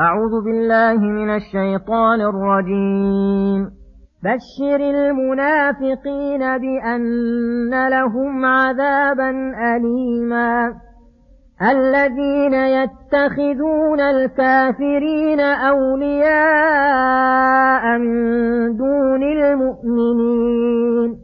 أعوذ بالله من الشيطان الرجيم. بشر المنافقين بأن لهم عذابا أليما. الذين يتخذون الكافرين أولياء من دون المؤمنين.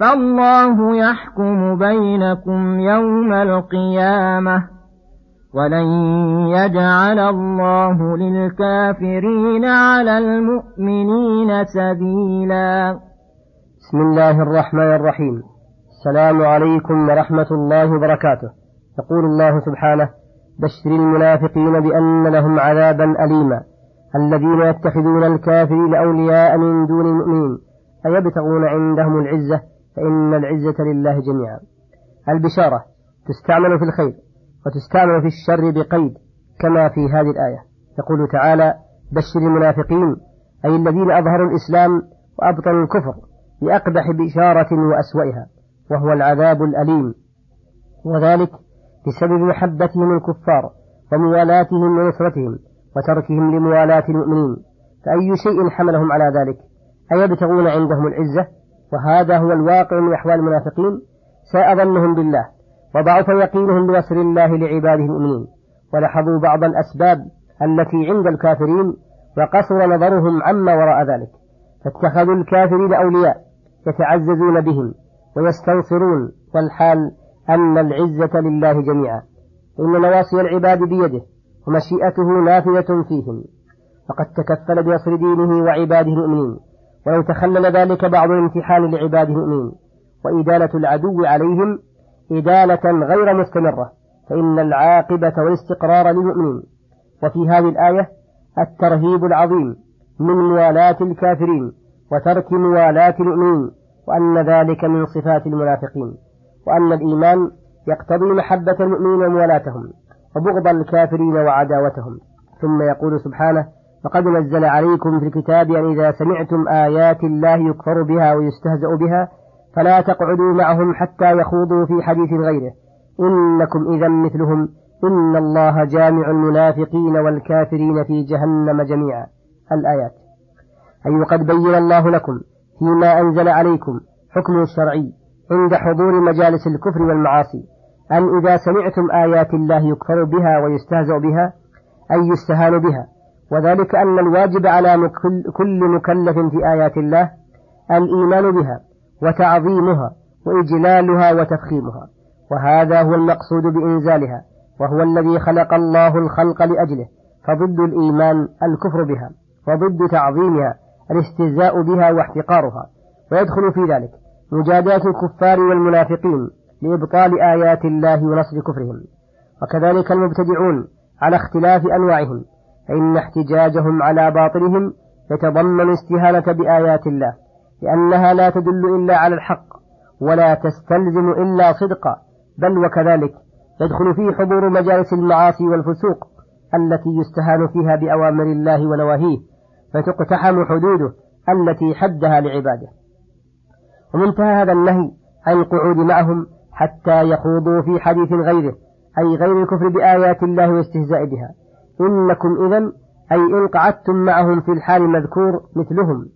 فالله يحكم بينكم يوم القيامة ولن يجعل الله للكافرين على المؤمنين سبيلاً. بسم الله الرحمن الرحيم. السلام عليكم ورحمة الله وبركاته. يقول الله سبحانه بشر المنافقين بأن لهم عذابا أليما. الذين يتخذون الكافرين أولياء من دون المؤمنين. أيبتغون عندهم العزة فإن العزة لله جميعا. البشارة تستعمل في الخير وتستعمل في الشر بقيد كما في هذه الآية. يقول تعالى بشر المنافقين أي الذين أظهروا الإسلام وأبطلوا الكفر بأقبح بشارة وأسوأها وهو العذاب الأليم. وذلك بسبب محبتهم الكفار وموالاتهم ونصرتهم وتركهم لموالاة المؤمنين. فأي شيء حملهم على ذلك أيبتغون عندهم العزة؟ وهذا هو الواقع من أحوال المنافقين ساء ظنهم بالله وضعف يقينهم بنصر الله لعباده المؤمنين ولحظوا بعض الأسباب التي عند الكافرين وقصر نظرهم عما وراء ذلك. فاتخذوا الكافرين أولياء يتعززون بهم ويستنصرون والحال أن العزة لله جميعا. إن نواصي العباد بيده ومشيئته نافذة فيهم. فقد تكفل بنصر دينه وعباده المؤمنين. ولو تخلل ذلك بعض الامتحان لعباده المؤمنين. وإدالة العدو عليهم إدالة غير مستمرة. فإن العاقبة والاستقرار للمؤمنين. وفي هذه الآية الترهيب العظيم من موالاة الكافرين وترك موالاة المؤمنين. وأن ذلك من صفات المنافقين. وأن الإيمان يقتضي محبة المؤمنين وموالاتهم. وبغض الكافرين وعداوتهم. ثم يقول سبحانه فقد نزل عليكم في الكتاب أن إذا سمعتم آيات الله يكفر بها ويستهزأ بها فلا تقعدوا معهم حتى يخوضوا في حديث غيره. إنكم إذا مثلهم. إن الله جامع المنافقين والكافرين في جهنم جميعا. الآيات. أي وقد بين الله لكم فيما أنزل عليكم حكم شرعي عند حضور مجالس الكفر والمعاصي. أن إذا سمعتم آيات الله يكفر بها ويستهزأ بها أي يستهان بها وذلك أن الواجب على كل مكلف في آيات الله الإيمان بها وتعظيمها وإجلالها وتفخيمها وهذا هو المقصود بإنزالها وهو الذي خلق الله الخلق لأجله فضد الإيمان الكفر بها وضد تعظيمها الاستهزاء بها واحتقارها ويدخل في ذلك مجاداة الكفار والمنافقين لإبطال آيات الله ونصر كفرهم وكذلك المبتدعون على اختلاف أنواعهم فإن احتجاجهم على باطلهم يتضمن استهانة بآيات الله لأنها لا تدل إلا على الحق ولا تستلزم إلا صدقا بل وكذلك يدخل فيه حضور مجالس المعاصي والفسوق التي يستهان فيها بأوامر الله ونواهيه فتقتحم حدوده التي حدها لعباده. ومنتهى هذا النهي عن القعود معهم حتى يخوضوا في حديث غيره أي غير الكفر بآيات الله والاستهزاء بها. إنكم إذا أي إن قعدتم معهم في الحال المذكور مثلهم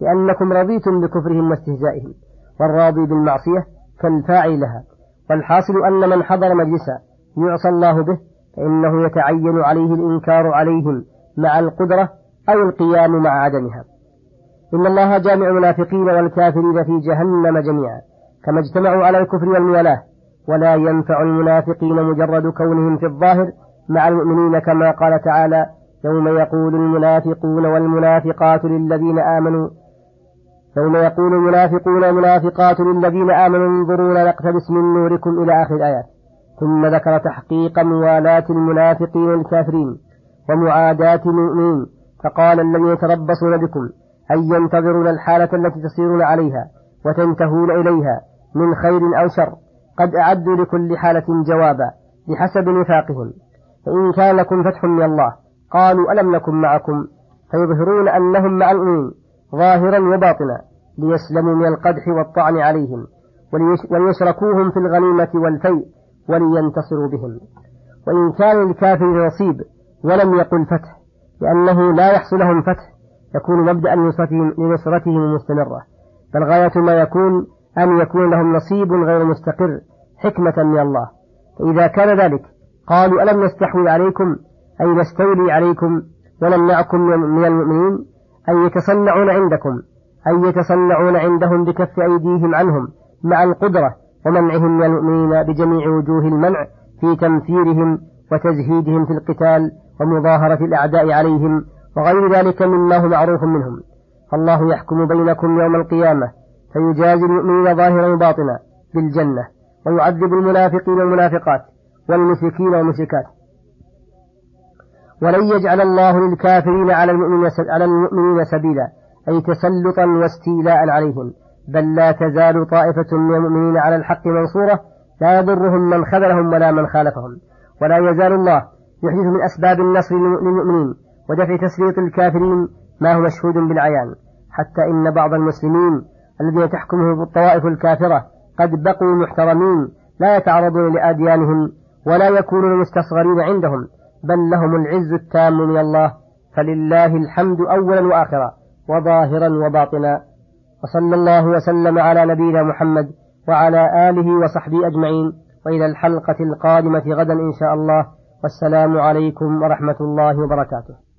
لأنكم رضيتم بكفرهم واستهزائهم والراضي بالمعصية كالفاعل لها. والحاصل أن من حضر مجلسا يعصى الله به فإنه يتعين عليه الإنكار عليهم مع القدرة أو القيام مع عدمها. إن الله جامع المنافقين والكافرين في جهنم جميعا كما اجتمعوا على الكفر والموالاة ولا ينفع المنافقين مجرد كونهم في الظاهر مع المؤمنين كما قال تعالى يوم يقول المنافقون والمنافقات للذين آمنوا يوم يقول المنافقون والمنافقات للذين آمنوا انظرونا نقتبس من نوركم إلى آخر الآيات. ثم ذكر تحقيق موالاة المنافقين الكافرين ومعاداة المؤمنين. فقال الذين يتربصون بكم أن ينتظرون الحالة التي تصيرون عليها وتنتهون إليها من خير أو شر. قد أعدوا لكل حالة جوابا بحسب نفاقهم. فإن كان لكم فتح من الله. قالوا ألم نكن معكم؟ فيظهرون أنهم مع المؤمنين ظاهرا وباطنا ليسلموا من القدح والطعن عليهم وليشركوهم في الغنيمة والفيء ولينتصروا بهم. وإن كان للكافر نصيب ولم يقل فتح لأنه لا يحصل لهم فتح يكون مبدأ لنصرتهم, لنصرتهم مستمرة. بل غاية ما يكون أن يكون لهم نصيب غير مستقر حكمة من الله. فإذا كان ذلك قالوا ألم نستحوذ عليكم؟ أي نستولي عليكم ونمنعكم من المؤمنين؟ أي يتصنعون عندكم؟ أي يتصنعون عندهم بكف أيديهم عنهم مع القدرة ومنعهم من المؤمنين بجميع وجوه المنع في تمثيرهم وتزهيدهم في القتال ومظاهرة الأعداء عليهم وغير ذلك مما هو معروف منهم. فالله يحكم بينكم يوم القيامة فيجازي المؤمنين ظاهرا وباطنا بالجنة ويعذب المنافقين والمنافقات. والمشركين والمشركات. ولن يجعل الله للكافرين على المؤمنين على المؤمنين سبيلا. أي تسلطا واستيلاء عليهم. بل لا تزال طائفة من المؤمنين على الحق منصورة. لا يضرهم من خذلهم ولا من خالفهم. ولا يزال الله يحدث من أسباب النصر للمؤمنين. ودفع تسليط الكافرين ما هو مشهود بالعيان. حتى إن بعض المسلمين الذين تحكمهم الطوائف الكافرة قد بقوا محترمين لا يتعرضون لأديانهم ولا يكونون مستصغرين عندهم بل لهم العز التام من الله. فلله الحمد أولا وآخرا وظاهرا وباطنا. وصلى الله وسلم على نبينا محمد وعلى آله وصحبه أجمعين. وإلى الحلقة القادمة غدا إن شاء الله. والسلام عليكم ورحمة الله وبركاته.